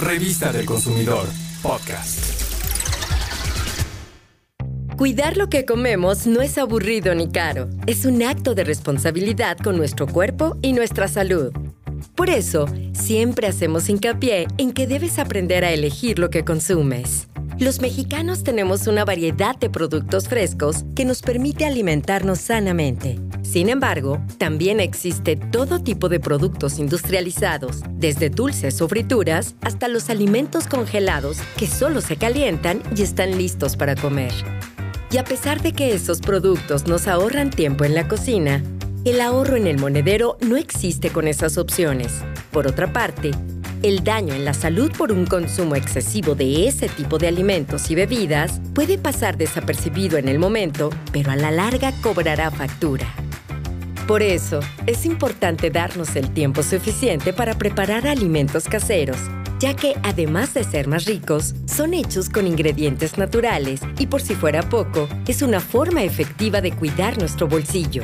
Revista del Consumidor, podcast. Cuidar lo que comemos no es aburrido ni caro. Es un acto de responsabilidad con nuestro cuerpo y nuestra salud. Por eso, siempre hacemos hincapié en que debes aprender a elegir lo que consumes. Los mexicanos tenemos una variedad de productos frescos que nos permite alimentarnos sanamente. Sin embargo, también existe todo tipo de productos industrializados, desde dulces o frituras hasta los alimentos congelados que solo se calientan y están listos para comer. Y a pesar de que esos productos nos ahorran tiempo en la cocina, el ahorro en el monedero no existe con esas opciones. Por otra parte, el daño en la salud por un consumo excesivo de ese tipo de alimentos y bebidas puede pasar desapercibido en el momento, pero a la larga cobrará factura. Por eso, es importante darnos el tiempo suficiente para preparar alimentos caseros, ya que además de ser más ricos, son hechos con ingredientes naturales y por si fuera poco, es una forma efectiva de cuidar nuestro bolsillo.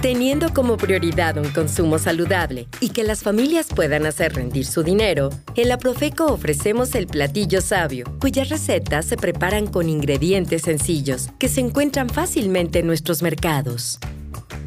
Teniendo como prioridad un consumo saludable y que las familias puedan hacer rendir su dinero, en la Profeco ofrecemos el platillo sabio, cuyas recetas se preparan con ingredientes sencillos que se encuentran fácilmente en nuestros mercados.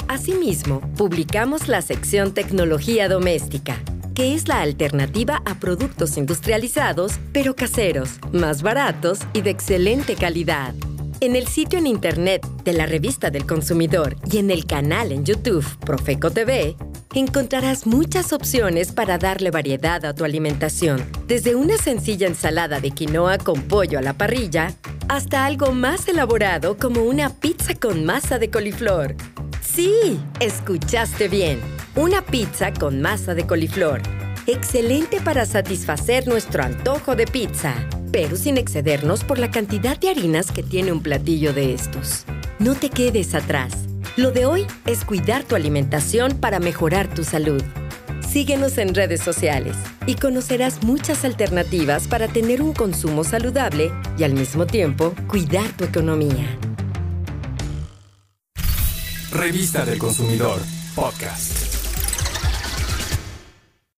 Asimismo, publicamos la sección Tecnología Doméstica, que es la alternativa a productos industrializados, pero caseros, más baratos y de excelente calidad. En el sitio en internet de la revista del consumidor y en el canal en YouTube Profeco TV, encontrarás muchas opciones para darle variedad a tu alimentación, desde una sencilla ensalada de quinoa con pollo a la parrilla hasta algo más elaborado como una pizza con masa de coliflor. Sí, escuchaste bien, una pizza con masa de coliflor. Excelente para satisfacer nuestro antojo de pizza pero sin excedernos por la cantidad de harinas que tiene un platillo de estos. No te quedes atrás. Lo de hoy es cuidar tu alimentación para mejorar tu salud. Síguenos en redes sociales y conocerás muchas alternativas para tener un consumo saludable y al mismo tiempo cuidar tu economía. Revista del Consumidor, podcast.